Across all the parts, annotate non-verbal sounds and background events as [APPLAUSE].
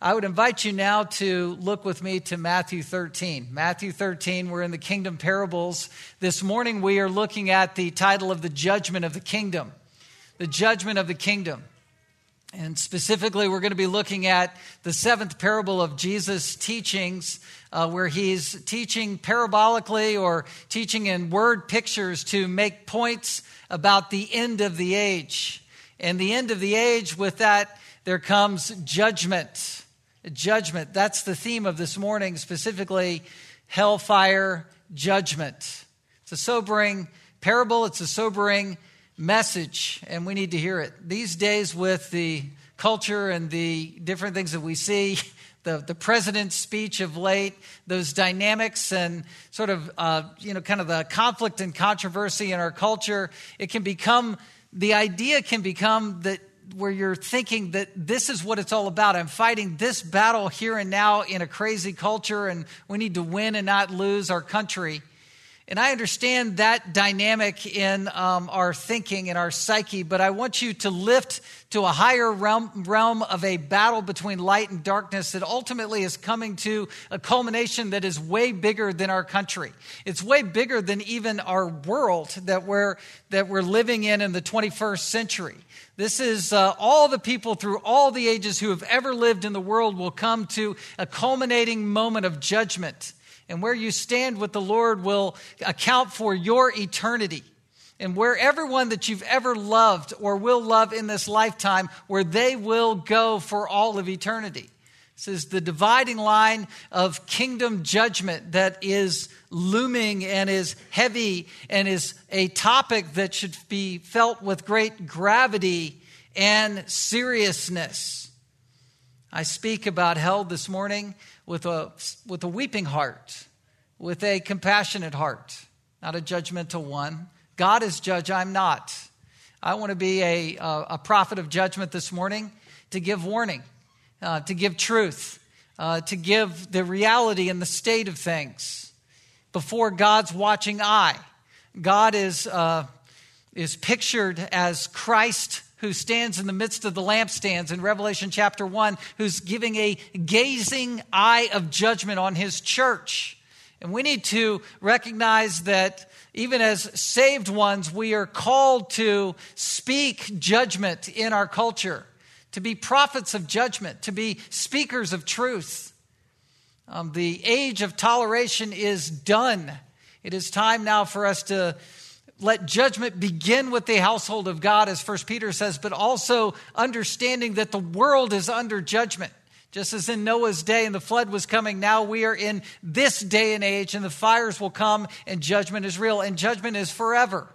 I would invite you now to look with me to Matthew 13. Matthew 13, we're in the kingdom parables. This morning we are looking at the title of the judgment of the kingdom. The judgment of the kingdom. And specifically, we're going to be looking at the seventh parable of Jesus' teachings, uh, where he's teaching parabolically or teaching in word pictures to make points about the end of the age. And the end of the age, with that, there comes judgment judgment. That's the theme of this morning, specifically hellfire judgment. It's a sobering parable, it's a sobering message, and we need to hear it. These days, with the culture and the different things that we see, [LAUGHS] the, the president's speech of late, those dynamics and sort of, uh, you know, kind of the conflict and controversy in our culture, it can become, the idea can become that where you're thinking that this is what it's all about. I'm fighting this battle here and now in a crazy culture, and we need to win and not lose our country. And I understand that dynamic in um, our thinking and our psyche, but I want you to lift to a higher realm, realm of a battle between light and darkness that ultimately is coming to a culmination that is way bigger than our country. It's way bigger than even our world that we're, that we're living in in the 21st century. This is uh, all the people through all the ages who have ever lived in the world will come to a culminating moment of judgment and where you stand with the Lord will account for your eternity. And where everyone that you've ever loved or will love in this lifetime, where they will go for all of eternity. This is the dividing line of kingdom judgment that is looming and is heavy and is a topic that should be felt with great gravity and seriousness. I speak about hell this morning with a, with a weeping heart, with a compassionate heart, not a judgmental one. God is judge, I'm not. I want to be a, a, a prophet of judgment this morning to give warning, uh, to give truth, uh, to give the reality and the state of things before God's watching eye. God is, uh, is pictured as Christ who stands in the midst of the lampstands in Revelation chapter 1, who's giving a gazing eye of judgment on his church. And we need to recognize that even as saved ones, we are called to speak judgment in our culture, to be prophets of judgment, to be speakers of truth. Um, the age of toleration is done. It is time now for us to let judgment begin with the household of God, as First Peter says, but also understanding that the world is under judgment. Just as in Noah's day and the flood was coming, now we are in this day and age, and the fires will come, and judgment is real, and judgment is forever.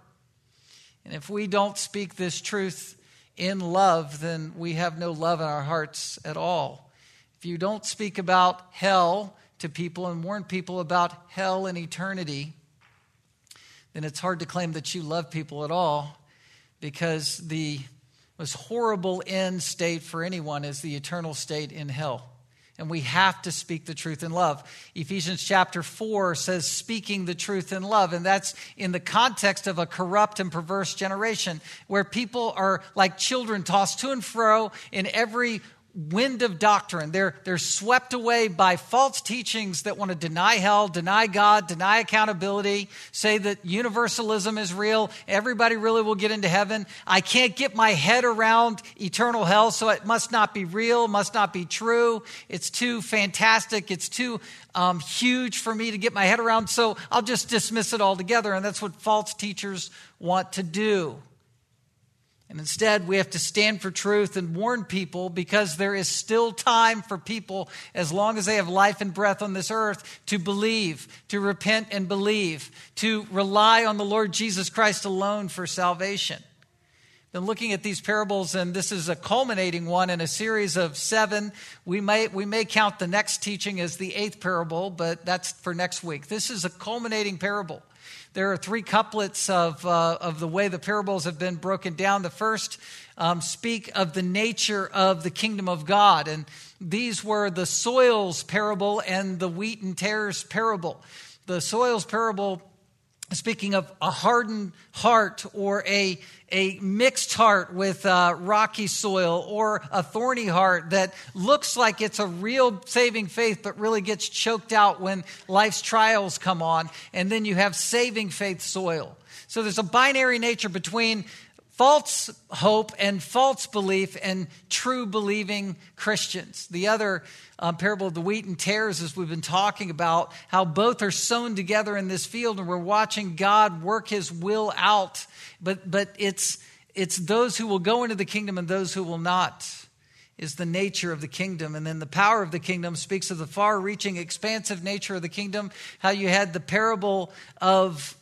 And if we don't speak this truth in love, then we have no love in our hearts at all. If you don't speak about hell to people and warn people about hell and eternity, then it's hard to claim that you love people at all because the most horrible end state for anyone is the eternal state in hell. And we have to speak the truth in love. Ephesians chapter 4 says, speaking the truth in love. And that's in the context of a corrupt and perverse generation where people are like children tossed to and fro in every wind of doctrine. They're, they're swept away by false teachings that want to deny hell, deny God, deny accountability, say that universalism is real, everybody really will get into heaven. I can't get my head around eternal hell, so it must not be real, must not be true. It's too fantastic, it's too um, huge for me to get my head around, so I'll just dismiss it altogether. And that's what false teachers want to do. And instead, we have to stand for truth and warn people because there is still time for people, as long as they have life and breath on this earth, to believe, to repent and believe, to rely on the Lord Jesus Christ alone for salvation. Been looking at these parables, and this is a culminating one in a series of seven. We may, we may count the next teaching as the eighth parable, but that's for next week. This is a culminating parable. There are three couplets of, uh, of the way the parables have been broken down. The first um, speak of the nature of the kingdom of God, and these were the soils parable and the wheat and tares parable. The soils parable speaking of a hardened heart or a, a mixed heart with uh, rocky soil or a thorny heart that looks like it's a real saving faith but really gets choked out when life's trials come on. And then you have saving faith soil. So there's a binary nature between false hope and false belief and true believing Christians. The other um, parable of the wheat and tares, as we've been talking about, how both are sown together in this field, and we're watching God work His will out. But but it's it's those who will go into the kingdom and those who will not. Is the nature of the kingdom. And then the power of the kingdom speaks of the far reaching, expansive nature of the kingdom. How you had the parable of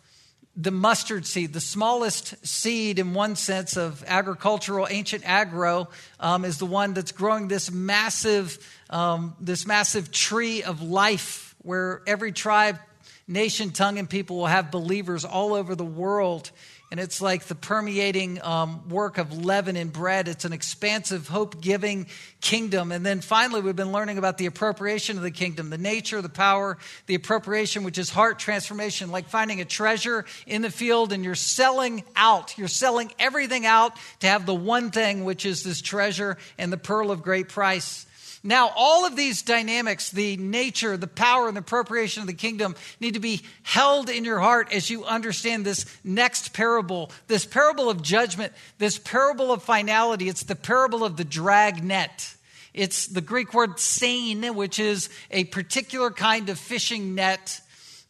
the mustard seed, the smallest seed in one sense of agricultural, ancient agro, um, is the one that's growing this massive, um, this massive tree of life where every tribe, nation, tongue, and people will have believers all over the world and it's like the permeating um, work of leaven and bread. It's an expansive, hope giving kingdom. And then finally, we've been learning about the appropriation of the kingdom, the nature, the power, the appropriation, which is heart transformation, like finding a treasure in the field and you're selling out. You're selling everything out to have the one thing, which is this treasure and the pearl of great price. Now, all of these dynamics, the nature, the power, and the appropriation of the kingdom, need to be held in your heart as you understand this next parable, this parable of judgment, this parable of finality. It's the parable of the drag net. It's the Greek word seine, which is a particular kind of fishing net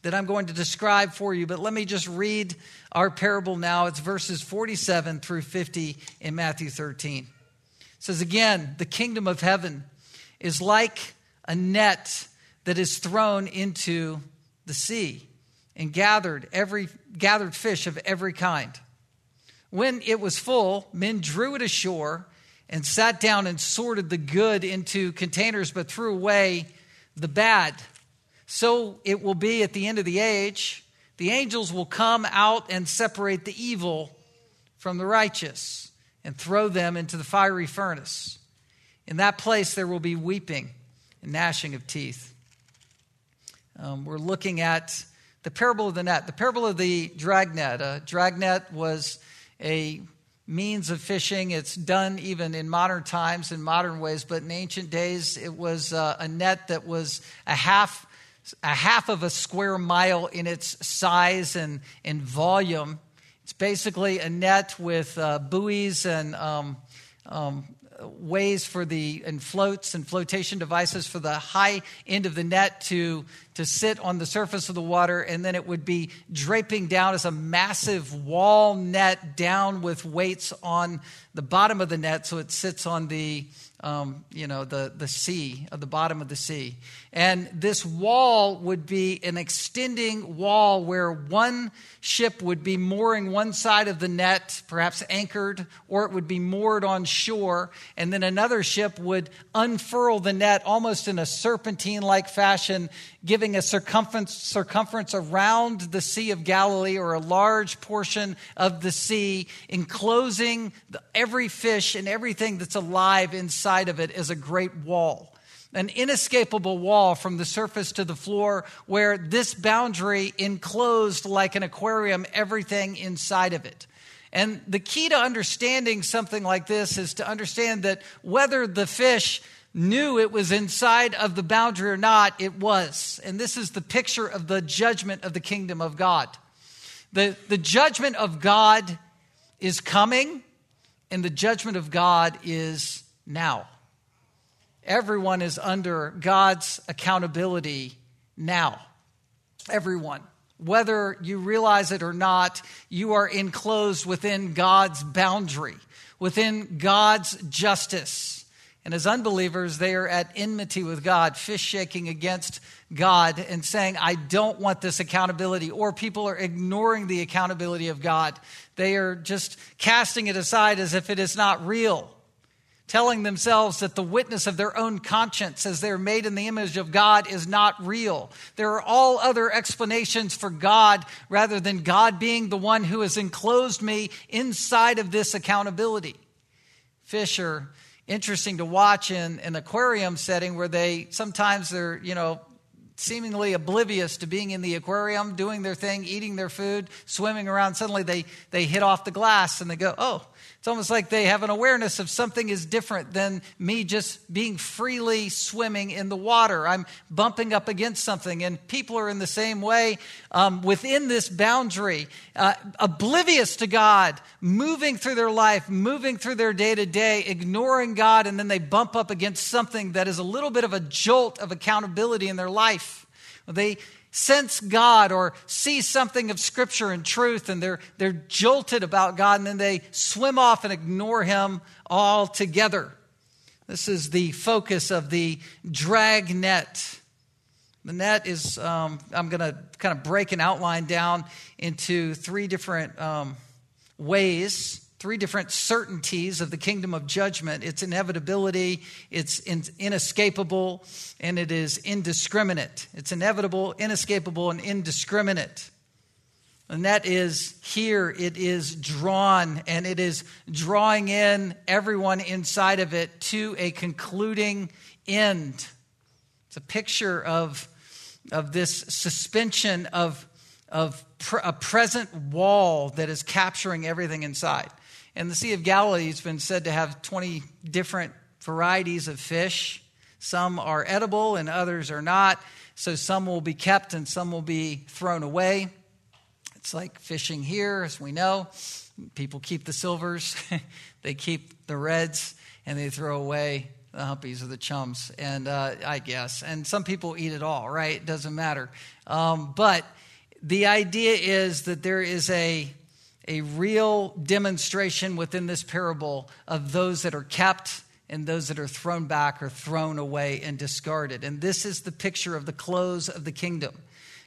that I'm going to describe for you. But let me just read our parable now. It's verses 47 through 50 in Matthew 13. It says, Again, the kingdom of heaven is like a net that is thrown into the sea and gathered every gathered fish of every kind. When it was full, men drew it ashore and sat down and sorted the good into containers but threw away the bad. So it will be at the end of the age. The angels will come out and separate the evil from the righteous and throw them into the fiery furnace. In that place, there will be weeping and gnashing of teeth. Um, we're looking at the parable of the net, the parable of the dragnet. A dragnet was a means of fishing. It's done even in modern times, in modern ways, but in ancient days, it was uh, a net that was a half, a half of a square mile in its size and, and volume. It's basically a net with uh, buoys and um, um, ways for the and floats and flotation devices for the high end of the net to to sit on the surface of the water and then it would be draping down as a massive wall net down with weights on the bottom of the net so it sits on the um, you know, the, the sea, at the bottom of the sea. And this wall would be an extending wall where one ship would be mooring one side of the net, perhaps anchored, or it would be moored on shore. And then another ship would unfurl the net almost in a serpentine like fashion, giving a circumference, circumference around the Sea of Galilee or a large portion of the sea, enclosing every fish and everything that's alive inside of it as a great wall. An inescapable wall from the surface to the floor, where this boundary enclosed like an aquarium everything inside of it. And the key to understanding something like this is to understand that whether the fish knew it was inside of the boundary or not, it was. And this is the picture of the judgment of the kingdom of God. The, the judgment of God is coming, and the judgment of God is now. Everyone is under God's accountability now. Everyone. Whether you realize it or not, you are enclosed within God's boundary, within God's justice. And as unbelievers, they are at enmity with God, fish shaking against God and saying, I don't want this accountability. Or people are ignoring the accountability of God. They are just casting it aside as if it is not real, telling themselves that the witness of their own conscience, as they're made in the image of God, is not real. There are all other explanations for God rather than God being the one who has enclosed me inside of this accountability. Fisher, interesting to watch in an aquarium setting where they sometimes they're, you know, seemingly oblivious to being in the aquarium, doing their thing, eating their food, swimming around. Suddenly they, they hit off the glass and they go, oh, it's almost like they have an awareness of something is different than me just being freely swimming in the water. I'm bumping up against something, and people are in the same way um, within this boundary, uh, oblivious to God, moving through their life, moving through their day to day, ignoring God, and then they bump up against something that is a little bit of a jolt of accountability in their life. They sense God or see something of Scripture and truth, and they're, they're jolted about God, and then they swim off and ignore Him altogether. This is the focus of the drag net. The net is, um, I'm going to kind of break an outline down into three different um, ways three different certainties of the kingdom of judgment its inevitability, it's in, inescapable, and it is indiscriminate. It's inevitable, inescapable, and indiscriminate. And that is here, it is drawn, and it is drawing in everyone inside of it to a concluding end. It's a picture of, of this suspension of, of pr- a present wall that is capturing everything inside. And the Sea of Galilee has been said to have 20 different varieties of fish. Some are edible and others are not. So some will be kept and some will be thrown away. It's like fishing here, as we know. People keep the silvers, [LAUGHS] they keep the reds, and they throw away the humpies or the chums. And uh, I guess, and some people eat it all, right? It doesn't matter. Um, but the idea is that there is a a real demonstration within this parable of those that are kept and those that are thrown back or thrown away and discarded. And this is the picture of the close of the kingdom.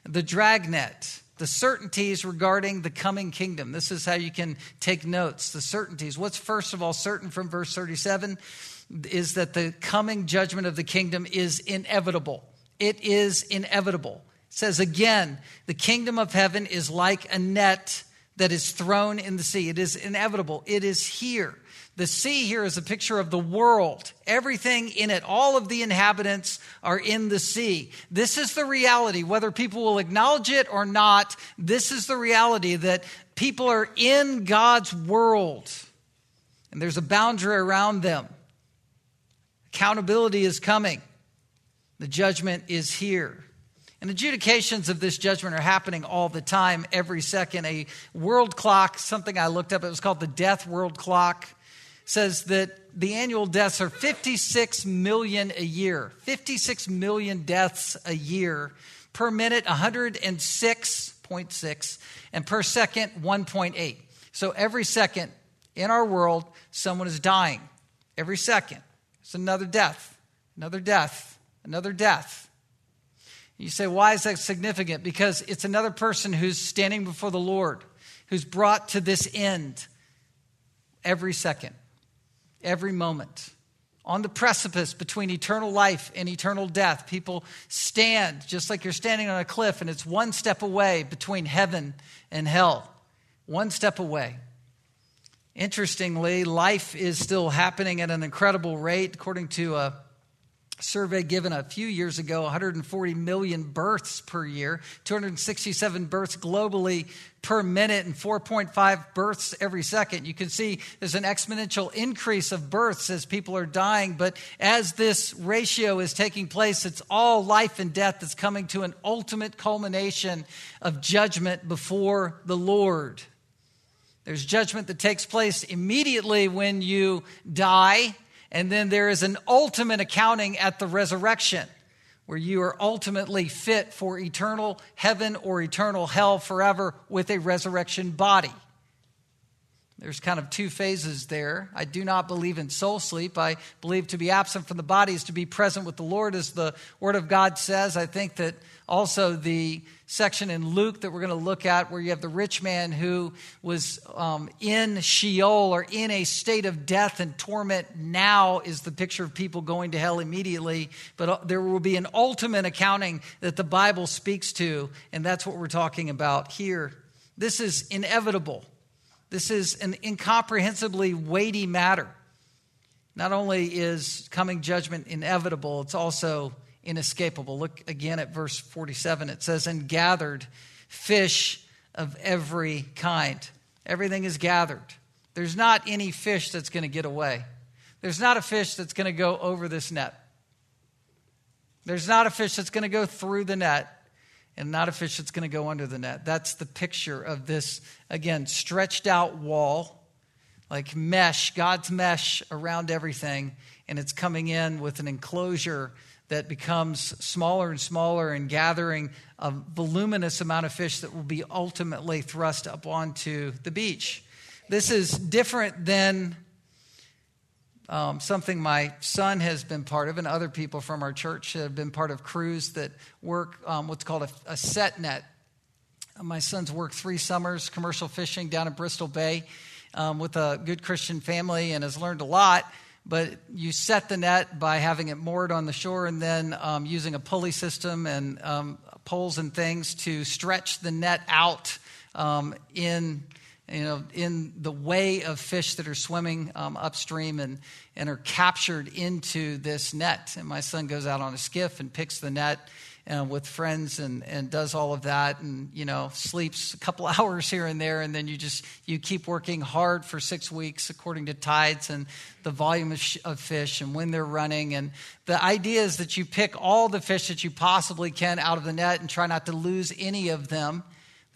The dragnet, the certainties regarding the coming kingdom. This is how you can take notes. The certainties. What's first of all certain from verse 37 is that the coming judgment of the kingdom is inevitable. It is inevitable. It says again, the kingdom of heaven is like a net that is thrown in the sea. It is inevitable. It is here. The sea here is a picture of the world. Everything in it, all of the inhabitants are in the sea. This is the reality, whether people will acknowledge it or not. This is the reality that people are in God's world and there's a boundary around them. Accountability is coming, the judgment is here. And adjudications of this judgment are happening all the time, every second. A world clock, something I looked up, it was called the Death World Clock, says that the annual deaths are 56 million a year. 56 million deaths a year. Per minute, 106.6, and per second, 1.8. So every second in our world, someone is dying. Every second. It's another death, another death, another death. You say, why is that significant? Because it's another person who's standing before the Lord, who's brought to this end every second, every moment. On the precipice between eternal life and eternal death, people stand just like you're standing on a cliff, and it's one step away between heaven and hell. One step away. Interestingly, life is still happening at an incredible rate, according to a survey given a few years ago 140 million births per year 267 births globally per minute and 4.5 births every second. You can see there's an exponential increase of births as people are dying but as this ratio is taking place it's all life and death that's coming to an ultimate culmination of judgment before the lord. There's judgment that takes place immediately when you die and then there is an ultimate accounting at the resurrection where you are ultimately fit for eternal heaven or eternal hell forever with a resurrection body. There's kind of two phases there. I do not believe in soul sleep. I believe to be absent from the body is to be present with the Lord, as the Word of God says. I think that also the section in Luke that we're going to look at, where you have the rich man who was um, in Sheol or in a state of death and torment, now is the picture of people going to hell immediately. But uh, there will be an ultimate accounting that the Bible speaks to, and that's what we're talking about here. This is inevitable. This is an incomprehensibly weighty matter. Not only is coming judgment inevitable, it's also inescapable. Look again at verse 47. It says, And gathered fish of every kind. Everything is gathered. There's not any fish that's going to get away. There's not a fish that's going to go over this net. There's not a fish that's going to go through the net and not a fish that's going to go under the net. That's the picture of this, again, stretched out wall, like mesh, God's mesh around everything, and it's coming in with an enclosure that becomes smaller and smaller and gathering a voluminous amount of fish that will be ultimately thrust up onto the beach. This is different than um, something my son has been part of, and other people from our church have been part of crews that work um, what's called a, a set net. My son's worked three summers commercial fishing down in Bristol Bay um, with a good Christian family and has learned a lot. But you set the net by having it moored on the shore and then um, using a pulley system and um, poles and things to stretch the net out um, in you know, in the way of fish that are swimming um, upstream and, and are captured into this net. And my son goes out on a skiff and picks the net uh, with friends and, and does all of that and, you know, sleeps a couple [LAUGHS] hours here and there. And then you just, you keep working hard for six weeks according to tides and the volume of, sh- of fish and when they're running. And the idea is that you pick all the fish that you possibly can out of the net and try not to lose any of them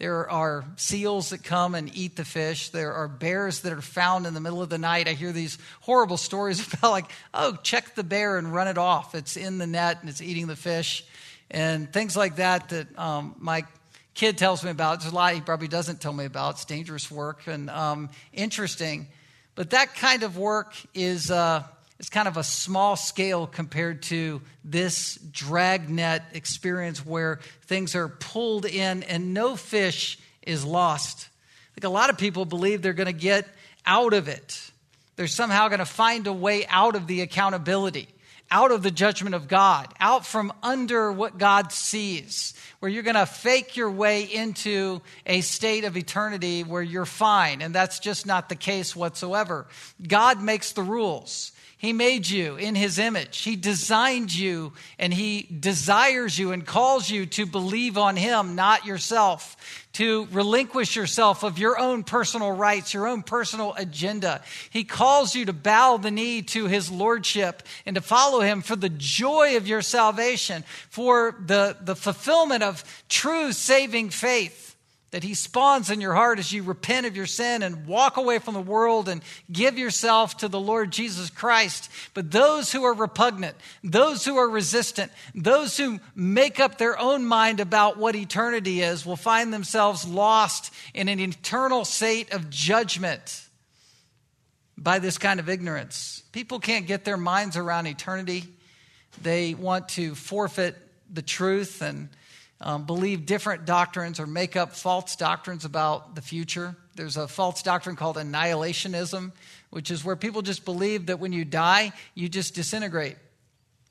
there are seals that come and eat the fish. There are bears that are found in the middle of the night. I hear these horrible stories [LAUGHS] about, like, oh, check the bear and run it off. It's in the net and it's eating the fish. And things like that that um, my kid tells me about. There's a lot he probably doesn't tell me about. It's dangerous work and um, interesting. But that kind of work is. Uh, it's kind of a small scale compared to this dragnet experience where things are pulled in and no fish is lost. Like a lot of people believe they're going to get out of it. They're somehow going to find a way out of the accountability, out of the judgment of God, out from under what God sees, where you're going to fake your way into a state of eternity where you're fine. And that's just not the case whatsoever. God makes the rules. He made you in His image. He designed you and He desires you and calls you to believe on Him, not yourself, to relinquish yourself of your own personal rights, your own personal agenda. He calls you to bow the knee to His Lordship and to follow Him for the joy of your salvation, for the, the fulfillment of true saving faith that he spawns in your heart as you repent of your sin and walk away from the world and give yourself to the Lord Jesus Christ. But those who are repugnant, those who are resistant, those who make up their own mind about what eternity is will find themselves lost in an eternal state of judgment by this kind of ignorance. People can't get their minds around eternity. They want to forfeit the truth and um, believe different doctrines or make up false doctrines about the future. There's a false doctrine called annihilationism, which is where people just believe that when you die, you just disintegrate.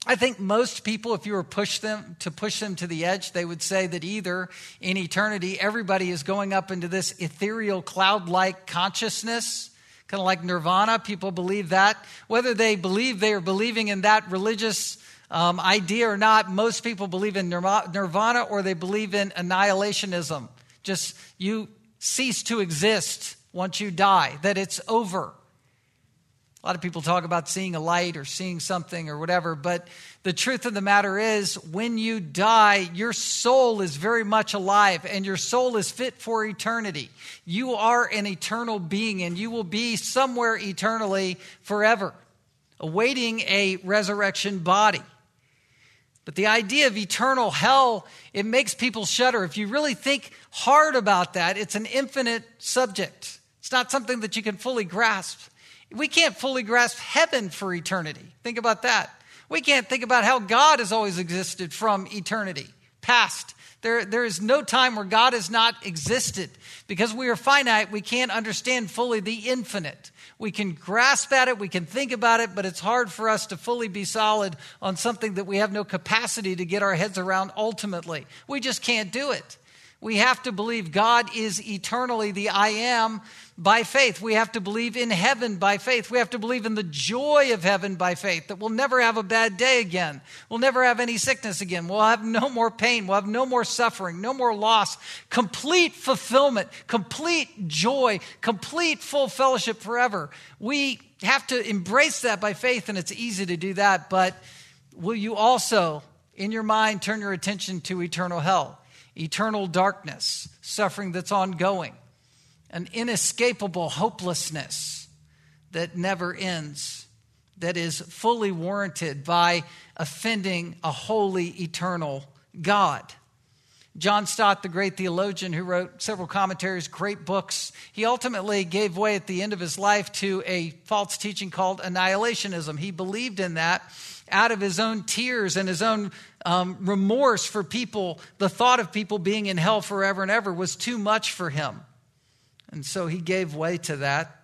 I think most people, if you were push them to push them to the edge, they would say that either in eternity, everybody is going up into this ethereal cloud-like consciousness, kind of like nirvana. People believe that. Whether they believe they are believing in that religious um, idea or not, most people believe in nirvana or they believe in annihilationism. Just you cease to exist once you die, that it's over. A lot of people talk about seeing a light or seeing something or whatever, but the truth of the matter is, when you die, your soul is very much alive and your soul is fit for eternity. You are an eternal being and you will be somewhere eternally forever, awaiting a resurrection body. But the idea of eternal hell, it makes people shudder. If you really think hard about that, it's an infinite subject. It's not something that you can fully grasp. We can't fully grasp heaven for eternity. Think about that. We can't think about how God has always existed from eternity, past. There, there is no time where God has not existed. Because we are finite, we can't understand fully the infinite. We can grasp at it, we can think about it, but it's hard for us to fully be solid on something that we have no capacity to get our heads around ultimately. We just can't do it. We have to believe God is eternally the I am by faith. We have to believe in heaven by faith. We have to believe in the joy of heaven by faith, that we'll never have a bad day again. We'll never have any sickness again. We'll have no more pain. We'll have no more suffering, no more loss. Complete fulfillment, complete joy, complete full fellowship forever. We have to embrace that by faith, and it's easy to do that, but will you also, in your mind, turn your attention to eternal hell? Eternal darkness, suffering that's ongoing, an inescapable hopelessness that never ends, that is fully warranted by offending a holy, eternal God. John Stott, the great theologian who wrote several commentaries, great books, he ultimately gave way at the end of his life to a false teaching called annihilationism. He believed in that out of his own tears and his own um, remorse for people, the thought of people being in hell forever and ever was too much for him. And so he gave way to that.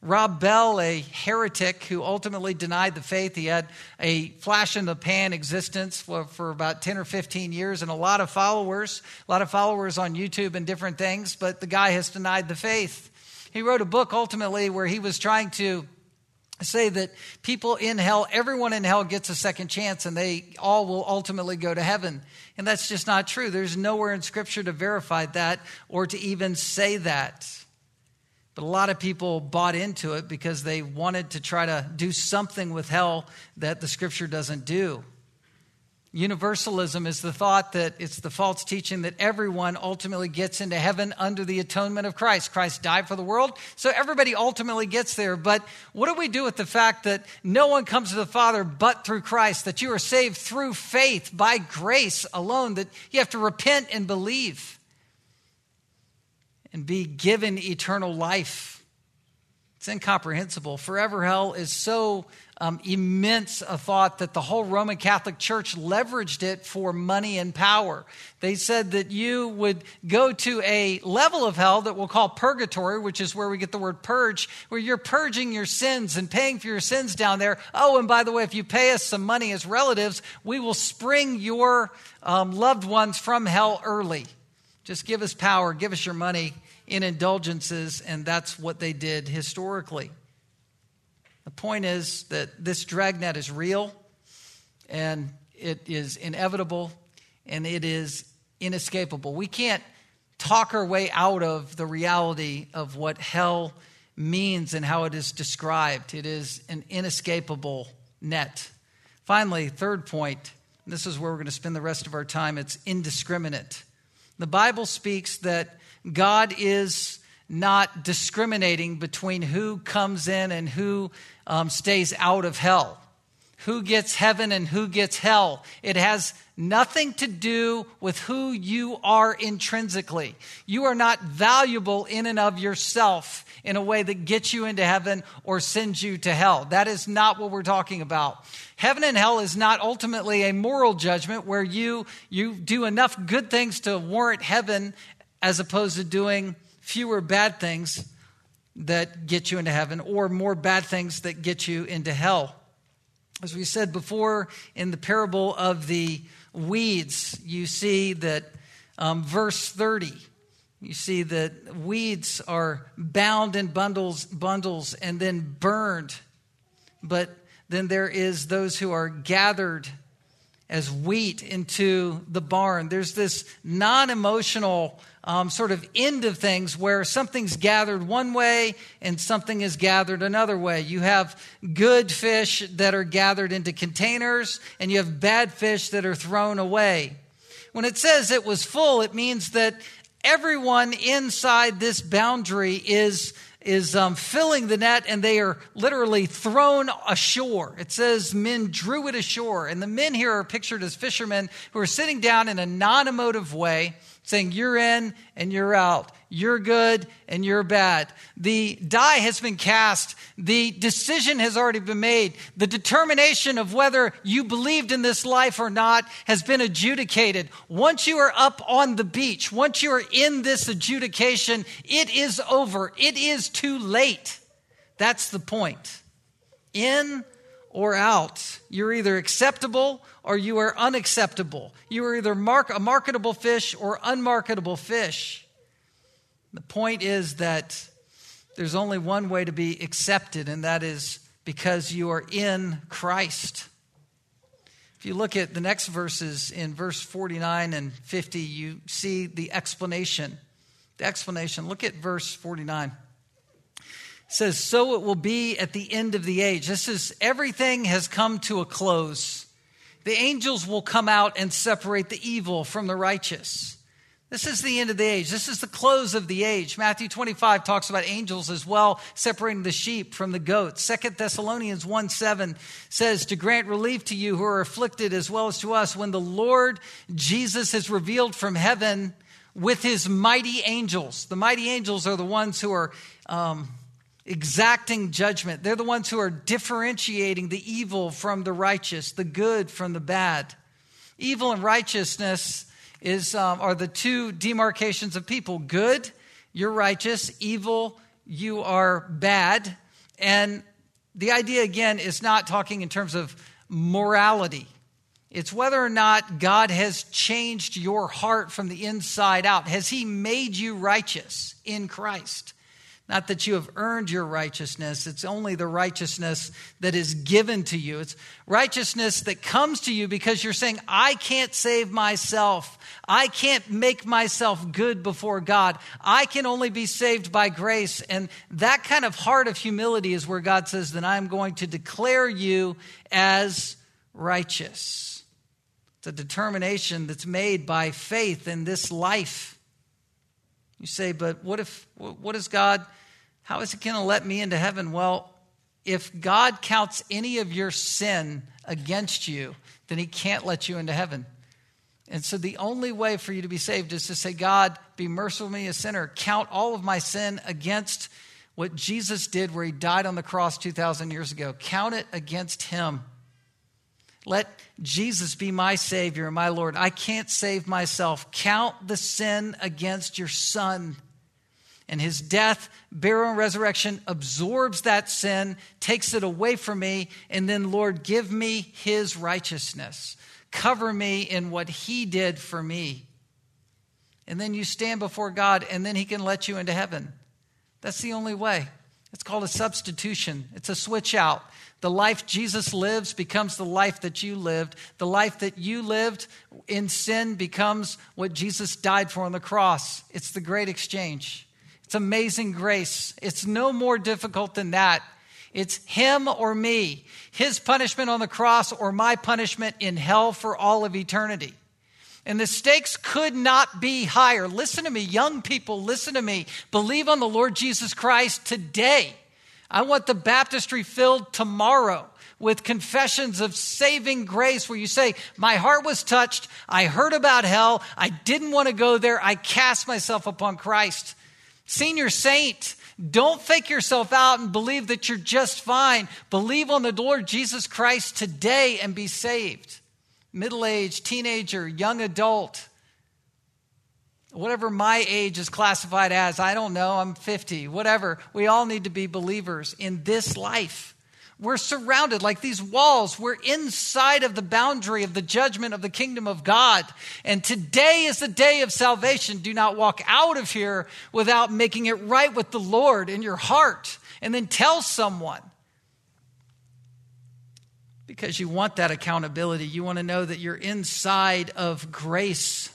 Rob Bell, a heretic who ultimately denied the faith, he had a flash in the pan existence for, for, about 10 or 15 years and a lot of followers, a lot of followers on YouTube and different things, but the guy has denied the faith. He wrote a book ultimately where he was trying to say that people in hell, everyone in hell gets a second chance and they all will ultimately go to heaven. And that's just not true. There's nowhere in Scripture to verify that or to even say that. But a lot of people bought into it because they wanted to try to do something with hell that the Scripture doesn't do. Universalism is the thought that it's the false teaching that everyone ultimately gets into heaven under the atonement of Christ. Christ died for the world, so everybody ultimately gets there. But what do we do with the fact that no one comes to the Father but through Christ, that you are saved through faith by grace alone, that you have to repent and believe and be given eternal life? It's incomprehensible. Forever hell is so um, immense a thought that the whole Roman Catholic Church leveraged it for money and power. They said that you would go to a level of hell that we'll call purgatory, which is where we get the word purge, where you're purging your sins and paying for your sins down there. Oh, and by the way, if you pay us some money as relatives, we will spring your um, loved ones from hell early. Just give us power, give us your money in indulgences, and that's what they did historically. The point is that this dragnet is real and it is inevitable and it is inescapable. We can't talk our way out of the reality of what hell means and how it is described. It is an inescapable net. Finally, third point, this is where we're going to spend the rest of our time it's indiscriminate. The Bible speaks that God is not discriminating between who comes in and who um, stays out of hell. Who gets heaven and who gets hell. It has nothing to do with who you are intrinsically. You are not valuable in and of yourself in a way that gets you into heaven or sends you to hell. That is not what we're talking about. Heaven and hell is not ultimately a moral judgment where you, you do enough good things to warrant heaven as opposed to doing fewer bad things that get you into heaven or more bad things that get you into hell. As we said before in the parable of the weeds, you see that um, verse 30, you see that weeds are bound in bundles, bundles and then burned. But then there is those who are gathered as wheat into the barn. There's this non emotional um, sort of end of things where something's gathered one way and something is gathered another way. You have good fish that are gathered into containers, and you have bad fish that are thrown away. When it says it was full, it means that everyone inside this boundary is is um, filling the net and they are literally thrown ashore. It says men drew it ashore. And the men here are pictured as fishermen who are sitting down in a non emotive way saying you're in and you're out, you're good and you're bad. The die has been cast, the decision has already been made, the determination of whether you believed in this life or not has been adjudicated. Once you are up on the beach, once you are in this adjudication, it is over, it is too late. That's the point. In or out. You're either acceptable or you are unacceptable. You are either mark, a marketable fish or unmarketable fish. The point is that there's only one way to be accepted, and that is because you are in Christ. If you look at the next verses in verse 49 and 50, you see the explanation. The explanation. Look at verse 49 says, So it will be at the end of the age. This is everything has come to a close. The angels will come out and separate the evil from the righteous. This is the end of the age. This is the close of the age. Matthew 25 talks about angels as well, separating the sheep from the goats. Second Thessalonians 1 7 says, To grant relief to you who are afflicted as well as to us, when the Lord Jesus is revealed from heaven with his mighty angels. The mighty angels are the ones who are um, exacting judgment. They're the ones who are differentiating the evil from the righteous, the good from the bad. Evil and righteousness is, um, are the two demarcations of people. Good, you're righteous. Evil, you are bad. And the idea, again, is not talking in terms of morality. It's whether or not God has changed your heart from the inside out. Has He made you righteous in Christ? Not that you have earned your righteousness, it's only the righteousness that is given to you. It's righteousness that comes to you because you're saying, I can't save myself. I can't make myself good before God. I can only be saved by grace. And that kind of heart of humility is where God says, Then I'm going to declare you as righteous. It's a determination that's made by faith in this life. You say, but what if, what is God? How is He going to let me into heaven? Well, if God counts any of your sin against you, then He can't let you into heaven. And so the only way for you to be saved is to say, God, be merciful to me, a sinner. Count all of my sin against what Jesus did where He died on the cross 2,000 years ago. Count it against Him. Let Jesus be my Savior and my Lord. I can't save myself. Count the sin against your Son and his death, burial, and resurrection absorbs that sin, takes it away from me, and then, Lord, give me his righteousness. Cover me in what he did for me. And then you stand before God, and then he can let you into heaven. That's the only way. It's called a substitution, it's a switch out. The life Jesus lives becomes the life that you lived. The life that you lived in sin becomes what Jesus died for on the cross. It's the great exchange. It's amazing grace. It's no more difficult than that. It's him or me, his punishment on the cross or my punishment in hell for all of eternity. And the stakes could not be higher. Listen to me, young people, listen to me. Believe on the Lord Jesus Christ today. I want the baptistry filled tomorrow with confessions of saving grace where you say, My heart was touched. I heard about hell. I didn't want to go there. I cast myself upon Christ. Senior saint, don't fake yourself out and believe that you're just fine. Believe on the Lord Jesus Christ today and be saved. Middle age, teenager, young adult, whatever my age is classified as, I don't know, I'm 50, whatever. We all need to be believers in this life. We're surrounded like these walls. We're inside of the boundary of the judgment of the kingdom of God. And today is the day of salvation. Do not walk out of here without making it right with the Lord in your heart. And then tell someone. Because you want that accountability. You want to know that you're inside of grace.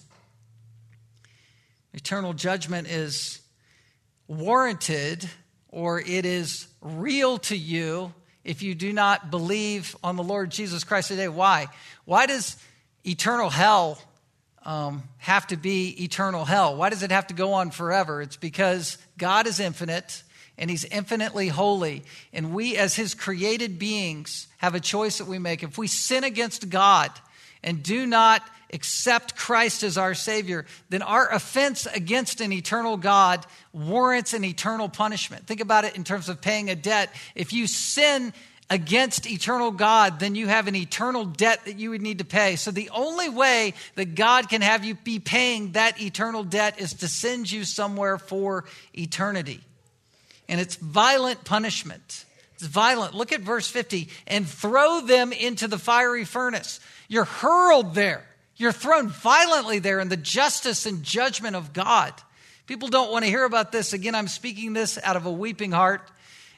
Eternal judgment is warranted or it is real to you if you do not believe on the Lord Jesus Christ today. Why? Why does eternal hell um, have to be eternal hell? Why does it have to go on forever? It's because God is infinite and He's infinitely holy. And we, as His created beings, have a choice that we make. If we sin against God and do not accept Christ as our Savior, then our offense against an eternal God warrants an eternal punishment. Think about it in terms of paying a debt. If you sin against eternal God, then you have an eternal debt that you would need to pay. So the only way that God can have you be paying that eternal debt is to send you somewhere for eternity. And it's violent punishment. It's violent. Look at verse 50 and throw them into the fiery furnace. You're hurled there. You're thrown violently there in the justice and judgment of God. People don't want to hear about this. Again, I'm speaking this out of a weeping heart,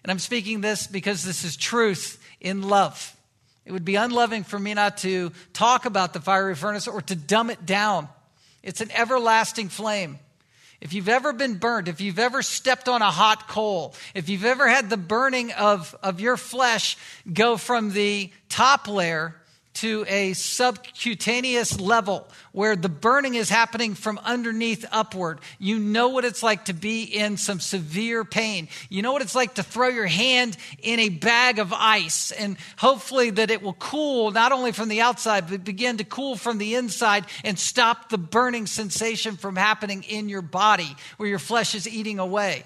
and I'm speaking this because this is truth in love. It would be unloving for me not to talk about the fiery furnace or to dumb it down. It's an everlasting flame. If you've ever been burnt, if you've ever stepped on a hot coal, if you've ever had the burning of, of your flesh go from the top layer to a subcutaneous level where the burning is happening from underneath upward. You know what it's like to be in some severe pain. You know what it's like to throw your hand in a bag of ice and hopefully that it will cool not only from the outside, but begin to cool from the inside and stop the burning sensation from happening in your body where your flesh is eating away.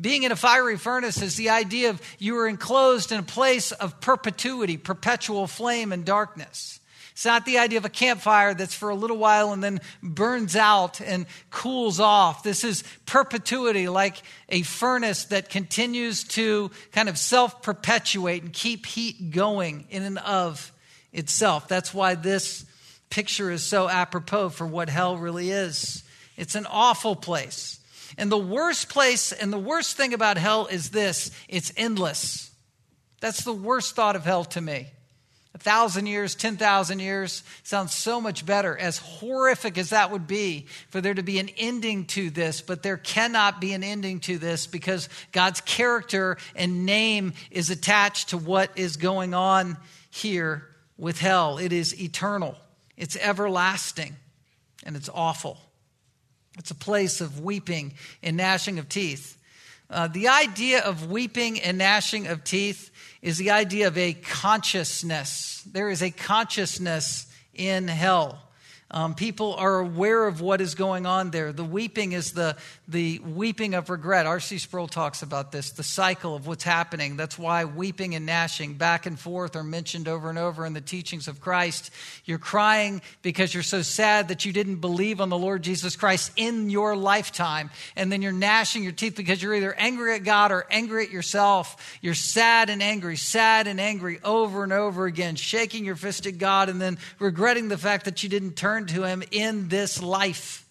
Being in a fiery furnace is the idea of you are enclosed in a place of perpetuity, perpetual flame and darkness. It's not the idea of a campfire that's for a little while and then burns out and cools off. This is perpetuity, like a furnace that continues to kind of self perpetuate and keep heat going in and of itself. That's why this picture is so apropos for what hell really is. It's an awful place. And the worst place and the worst thing about hell is this it's endless. That's the worst thought of hell to me. A thousand years, 10,000 years sounds so much better, as horrific as that would be for there to be an ending to this. But there cannot be an ending to this because God's character and name is attached to what is going on here with hell. It is eternal, it's everlasting, and it's awful. It's a place of weeping and gnashing of teeth. Uh, the idea of weeping and gnashing of teeth is the idea of a consciousness. There is a consciousness in hell. Um, people are aware of what is going on there. The weeping is the, the weeping of regret. R.C. Sproul talks about this, the cycle of what's happening. That's why weeping and gnashing back and forth are mentioned over and over in the teachings of Christ. You're crying because you're so sad that you didn't believe on the Lord Jesus Christ in your lifetime. And then you're gnashing your teeth because you're either angry at God or angry at yourself. You're sad and angry, sad and angry over and over again, shaking your fist at God and then regretting the fact that you didn't turn to him in this life.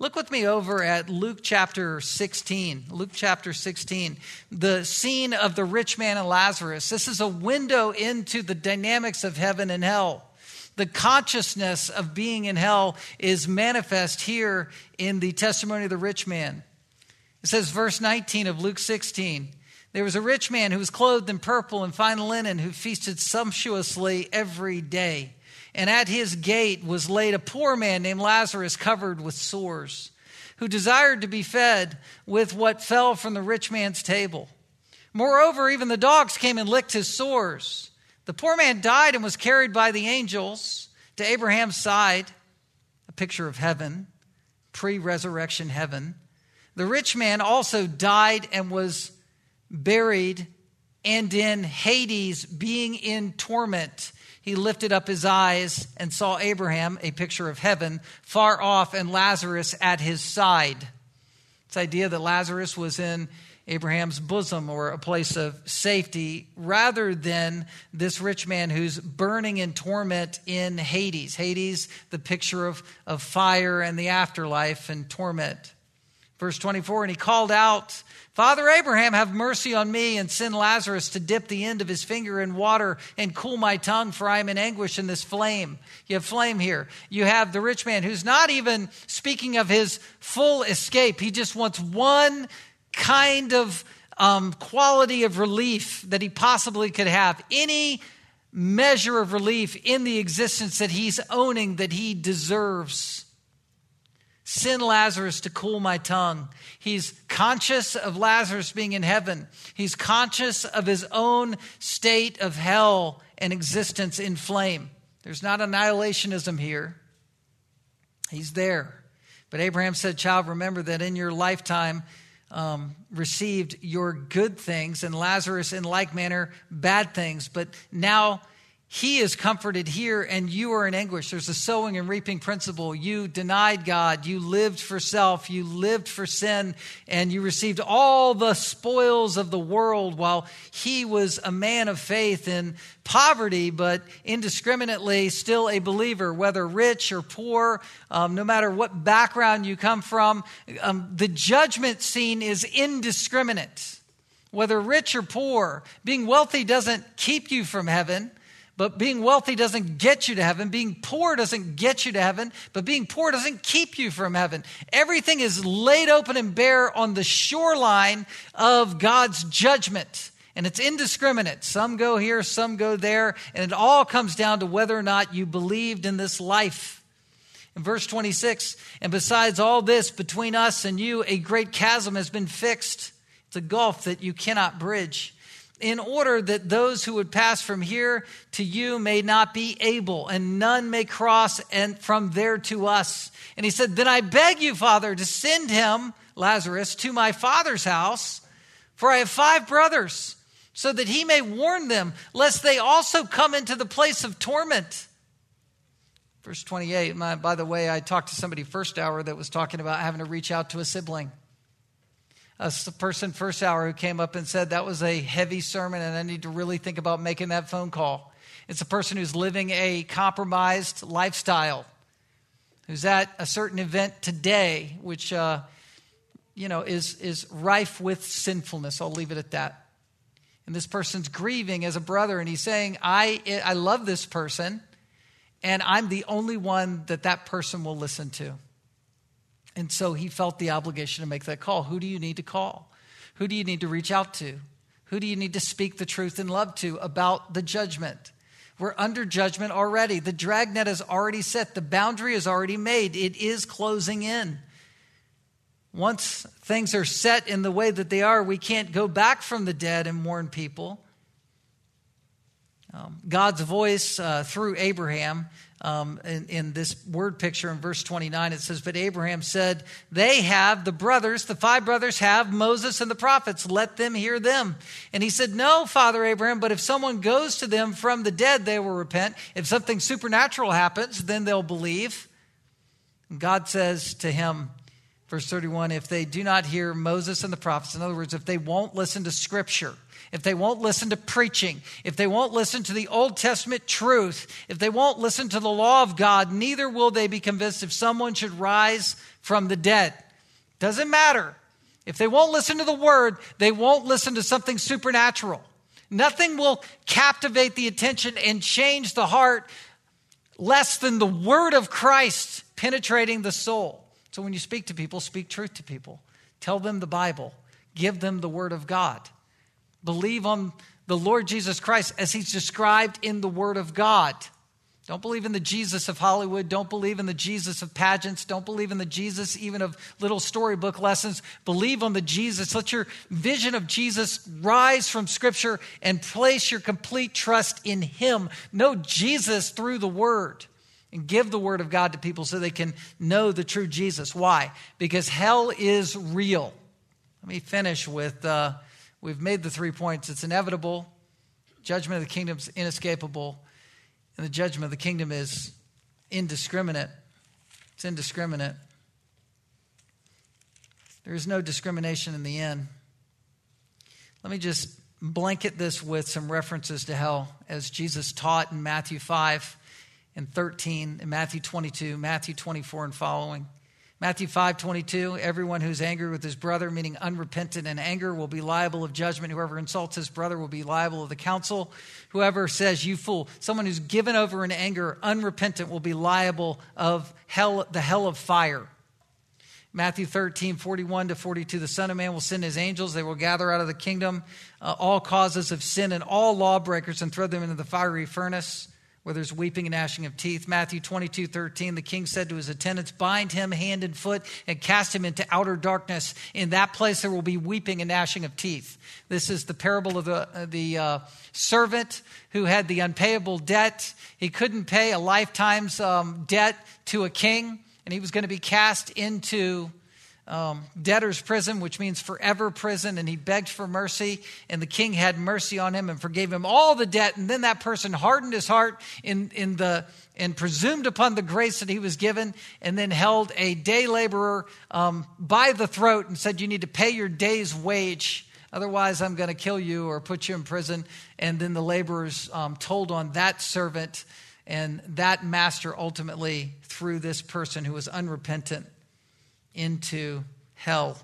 Look with me over at Luke chapter 16. Luke chapter 16, the scene of the rich man and Lazarus. This is a window into the dynamics of heaven and hell. The consciousness of being in hell is manifest here in the testimony of the rich man. It says, verse 19 of Luke 16 There was a rich man who was clothed in purple and fine linen who feasted sumptuously every day and at his gate was laid a poor man named Lazarus, covered with sores, who desired to be fed with what fell from the rich man's table. Moreover, even the dogs came and licked his sores. The poor man died and was carried by the angels to Abraham's side, a picture of heaven, pre resurrection heaven. The rich man also died and was buried, and in Hades, being in torment he lifted up his eyes and saw Abraham, a picture of heaven, far off, and Lazarus at his side. This idea that Lazarus was in Abraham's bosom or a place of safety rather than this rich man who's burning in torment in Hades. Hades, the picture of, of fire and the afterlife and torment. Verse 24, and he called out, Father Abraham, have mercy on me and send Lazarus to dip the end of his finger in water and cool my tongue, for I am in anguish in this flame. You have flame here. You have the rich man who's not even speaking of his full escape. He just wants one kind of um, quality of relief that he possibly could have. Any measure of relief in the existence that he's owning that he deserves. Send Lazarus to cool my tongue. He's conscious of Lazarus being in heaven. He's conscious of his own state of hell and existence in flame. There's not annihilationism here. He's there. But Abraham said, Child, remember that in your lifetime um, received your good things, and Lazarus in like manner bad things. But now he is comforted here and you are in anguish. There's a sowing and reaping principle. You denied God, you lived for self, you lived for sin, and you received all the spoils of the world while he was a man of faith in poverty, but indiscriminately still a believer, whether rich or poor, um, no matter what background you come from. Um, the judgment scene is indiscriminate. Whether rich or poor, being wealthy doesn't keep you from heaven. But being wealthy doesn't get you to heaven. Being poor doesn't get you to heaven. But being poor doesn't keep you from heaven. Everything is laid open and bare on the shoreline of God's judgment. And it's indiscriminate. Some go here, some go there. And it all comes down to whether or not you believed in this life. In verse 26, and besides all this, between us and you, a great chasm has been fixed. It's a gulf that you cannot bridge in order that those who would pass from here to you may not be able, and none may cross and from there to us. And he said, Then I beg you, Father, to send him, Lazarus, to my father's house, for I have five brothers, so that he may warn them, lest they also come into the place of torment. Verse 28, my, by the way, I talked to somebody first hour that was talking about having to reach out to a sibling a person first hour who came up and said that was a heavy sermon and I need to really think about making that phone call. It's a person who's living a compromised lifestyle, who's at a certain event today, which uh, you know is is rife with sinfulness. I'll leave it at that. And this person's grieving as a brother, and he's saying, "I I love this person, and I'm the only one that that person will listen to." And so he felt the obligation to make that call. Who do you need to call? Who do you need to reach out to? Who do you need to speak the truth in love to about the judgment? We're under judgment already. The dragnet is already set, the boundary is already made, it is closing in. Once things are set in the way that they are, we can't go back from the dead and warn people. Um, God's voice uh, through Abraham um, in, in, this word picture in verse 29, it says, But Abraham said, They have, the brothers, the five brothers have Moses and the prophets. Let them hear them. And he said, No, Father Abraham, but if someone goes to them from the dead, they will repent. If something supernatural happens, then they'll believe. And God says to him, verse 31, If they do not hear Moses and the prophets, in other words, if they won't listen to Scripture, if they won't listen to preaching, if they won't listen to the Old Testament truth, if they won't listen to the law of God, neither will they be convinced if someone should rise from the dead. Doesn't matter. If they won't listen to the word, they won't listen to something supernatural. Nothing will captivate the attention and change the heart less than the word of Christ penetrating the soul. So when you speak to people, speak truth to people. Tell them the Bible, give them the word of God. Believe on the Lord Jesus Christ as he's described in the Word of God. Don't believe in the Jesus of Hollywood. Don't believe in the Jesus of pageants. Don't believe in the Jesus even of little storybook lessons. Believe on the Jesus. Let your vision of Jesus rise from Scripture and place your complete trust in Him. Know Jesus through the Word and give the Word of God to people so they can know the true Jesus. Why? Because hell is real. Let me finish with. Uh, We've made the three points. It's inevitable. Judgment of the kingdom is inescapable. And the judgment of the kingdom is indiscriminate. It's indiscriminate. There is no discrimination in the end. Let me just blanket this with some references to hell as Jesus taught in Matthew 5 and 13, in Matthew 22, Matthew 24, and following. Matthew 5 22, everyone who's angry with his brother, meaning unrepentant in anger, will be liable of judgment. Whoever insults his brother will be liable of the council. Whoever says, you fool, someone who's given over in anger, unrepentant, will be liable of hell, the hell of fire. Matthew 13, 41 to 42, the Son of Man will send his angels. They will gather out of the kingdom uh, all causes of sin and all lawbreakers and throw them into the fiery furnace where there's weeping and gnashing of teeth. Matthew 22, 13, the king said to his attendants, Bind him hand and foot and cast him into outer darkness. In that place there will be weeping and gnashing of teeth. This is the parable of the, the uh, servant who had the unpayable debt. He couldn't pay a lifetime's um, debt to a king, and he was going to be cast into um, debtor's prison, which means forever prison, and he begged for mercy, and the king had mercy on him and forgave him all the debt. And then that person hardened his heart in, in the and presumed upon the grace that he was given, and then held a day laborer um, by the throat and said, "You need to pay your day's wage." Otherwise, I'm going to kill you or put you in prison. And then the laborers um, told on that servant, and that master ultimately threw this person who was unrepentant into hell.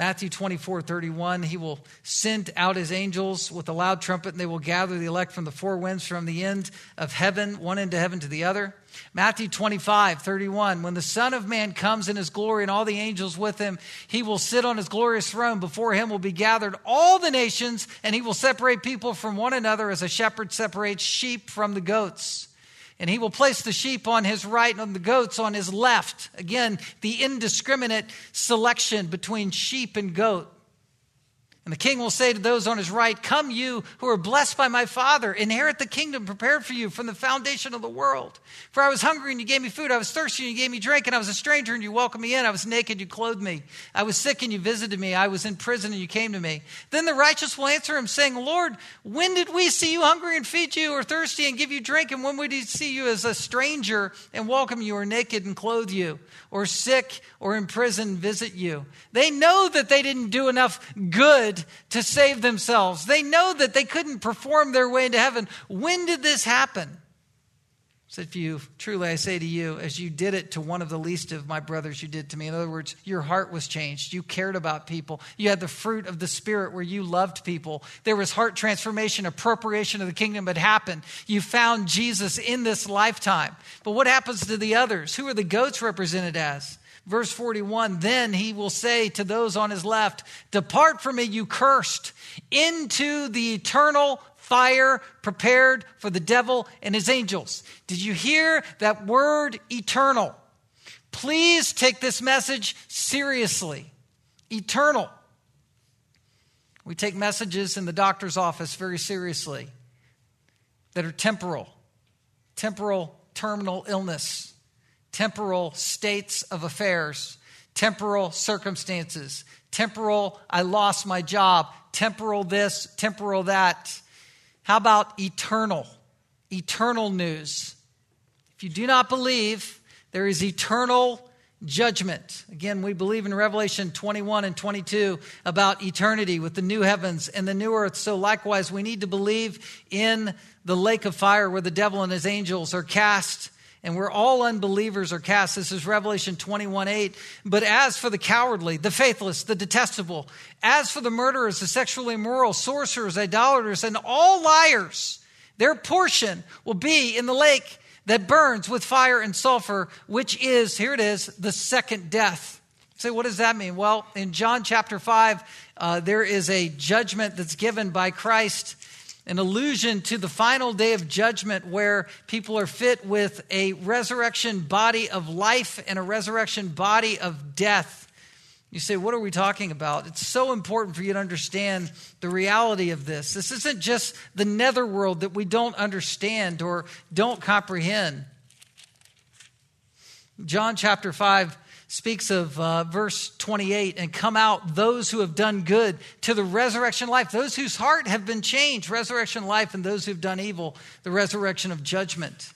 Matthew 24, 31, he will send out his angels with a loud trumpet, and they will gather the elect from the four winds from the end of heaven, one end of heaven to the other. Matthew 25, 31, when the Son of Man comes in his glory and all the angels with him, he will sit on his glorious throne. Before him will be gathered all the nations, and he will separate people from one another as a shepherd separates sheep from the goats and he will place the sheep on his right and the goats on his left. Again, the indiscriminate selection between sheep and goat. And the king will say to those on his right, Come, you who are blessed by my Father, inherit the kingdom prepared for you from the foundation of the world. For I was hungry and you gave me food. I was thirsty and you gave me drink. And I was a stranger and you welcomed me in. I was naked, and you clothed me. I was sick and you visited me. I was in prison and you came to me. Then the righteous will answer him, saying, Lord, when did we see you hungry and feed you, or thirsty and give you drink? And when we see you as a stranger and welcome you, or naked and clothe you, or sick or in prison visit you? They know that they didn't do enough good to save themselves. They know that they couldn't perform their way into heaven. When did this happen? Said to you, truly I say to you, as you did it to one of the least of my brothers, you did to me. In other words, your heart was changed. You cared about people. You had the fruit of the Spirit where you loved people. There was heart transformation, appropriation of the kingdom had happened. You found Jesus in this lifetime. But what happens to the others? Who are the goats represented as? Verse 41 Then he will say to those on his left, Depart from me, you cursed, into the eternal fire prepared for the devil and his angels. Did you hear that word eternal? Please take this message seriously. Eternal. We take messages in the doctor's office very seriously that are temporal, temporal terminal illness temporal states of affairs, temporal circumstances, temporal, I lost my job, temporal this, temporal that. How about eternal? Eternal news. If you do not believe, there is eternal judgment. Again, we believe in Revelation 21 and 22 about eternity with the new heavens and the new earth. So, likewise, we need to believe in the lake of fire where the devil and his angels are cast and where all unbelievers are cast. This is Revelation 21 8. But as for the cowardly, the faithless, the detestable, as for the murderers, the sexually immoral, sorcerers, idolaters, and all liars, their portion will be in the lake that burns with fire and sulfur, which is, here it is, the second death. say, what does that mean? Well, in John chapter 5, uh, there is a judgment that's given by Christ an allusion to the final day of judgment where people are fit with a resurrection body of life and a resurrection body of death. You say, what are we talking about? It's so important for you to understand the reality of this. This isn't just the netherworld that we don't understand or don't comprehend. John chapter 5 speaks of uh, verse 28 and come out those who have done good to the resurrection life, those whose heart have been changed, resurrection life, and those who've done evil, the resurrection of judgment.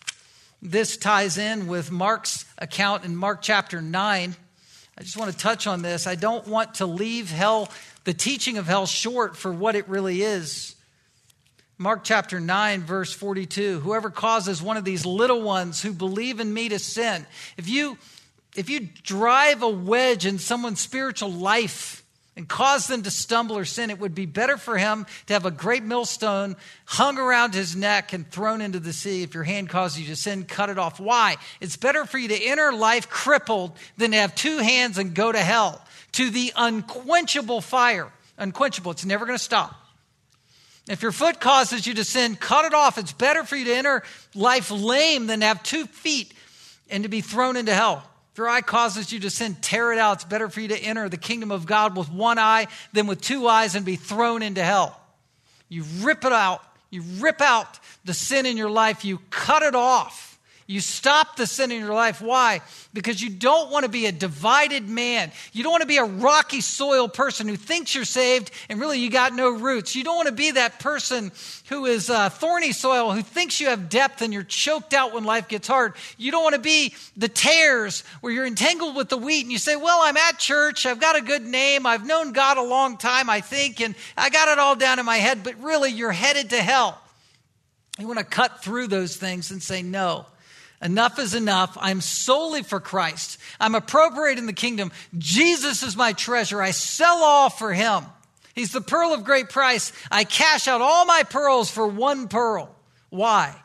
This ties in with Mark's account in Mark chapter 9. I just want to touch on this. I don't want to leave hell, the teaching of hell, short for what it really is. Mark chapter 9, verse 42 Whoever causes one of these little ones who believe in me to sin, if you if you drive a wedge in someone's spiritual life and cause them to stumble or sin, it would be better for him to have a great millstone hung around his neck and thrown into the sea. If your hand causes you to sin, cut it off. Why? It's better for you to enter life crippled than to have two hands and go to hell, to the unquenchable fire. Unquenchable, it's never going to stop. If your foot causes you to sin, cut it off. It's better for you to enter life lame than to have two feet and to be thrown into hell. If your eye causes you to sin, tear it out. It's better for you to enter the kingdom of God with one eye than with two eyes and be thrown into hell. You rip it out. You rip out the sin in your life. You cut it off. You stop the sin in your life. Why? Because you don't want to be a divided man. You don't want to be a rocky soil person who thinks you're saved and really you got no roots. You don't want to be that person who is uh, thorny soil, who thinks you have depth and you're choked out when life gets hard. You don't want to be the tares where you're entangled with the wheat and you say, Well, I'm at church. I've got a good name. I've known God a long time, I think, and I got it all down in my head, but really you're headed to hell. You want to cut through those things and say, No. Enough is enough. I'm solely for Christ. I'm appropriating the kingdom. Jesus is my treasure. I sell all for him. He's the pearl of great price. I cash out all my pearls for one pearl. Why?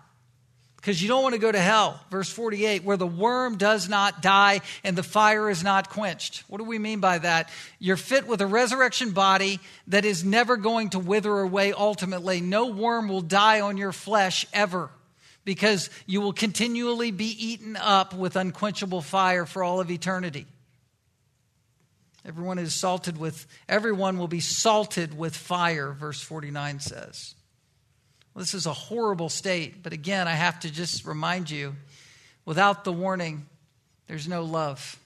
Because you don't want to go to hell. Verse 48, where the worm does not die and the fire is not quenched. What do we mean by that? You're fit with a resurrection body that is never going to wither away ultimately. No worm will die on your flesh ever because you will continually be eaten up with unquenchable fire for all of eternity. Everyone is salted with, everyone will be salted with fire, verse 49 says. Well, this is a horrible state, but again, I have to just remind you without the warning, there's no love.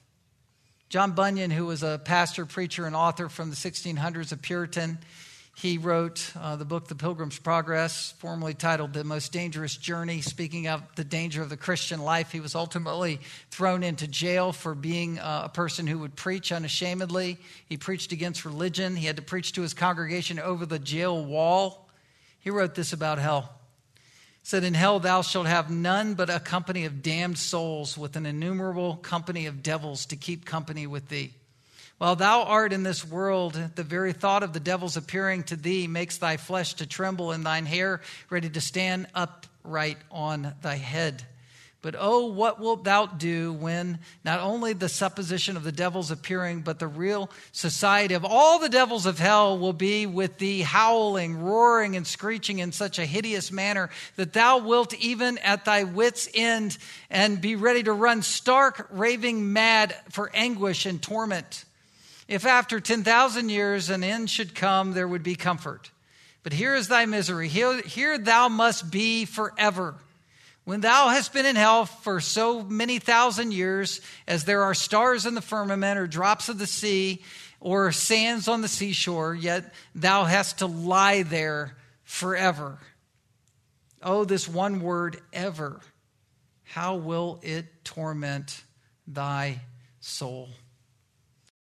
John Bunyan, who was a pastor, preacher, and author from the 1600s, a Puritan, he wrote uh, the book The Pilgrim's Progress, formerly titled The Most Dangerous Journey, speaking of the danger of the Christian life. He was ultimately thrown into jail for being uh, a person who would preach unashamedly. He preached against religion. He had to preach to his congregation over the jail wall. He wrote this about hell. He said, In hell thou shalt have none but a company of damned souls with an innumerable company of devils to keep company with thee. While thou art in this world, the very thought of the devil's appearing to thee makes thy flesh to tremble and thine hair ready to stand upright on thy head. But oh, what wilt thou do when not only the supposition of the devil's appearing, but the real society of all the devils of hell will be with thee howling, roaring, and screeching in such a hideous manner that thou wilt even at thy wits' end and be ready to run stark, raving mad for anguish and torment. If after 10,000 years an end should come, there would be comfort. But here is thy misery. Here, here thou must be forever. When thou hast been in hell for so many thousand years, as there are stars in the firmament, or drops of the sea, or sands on the seashore, yet thou hast to lie there forever. Oh, this one word, ever. How will it torment thy soul?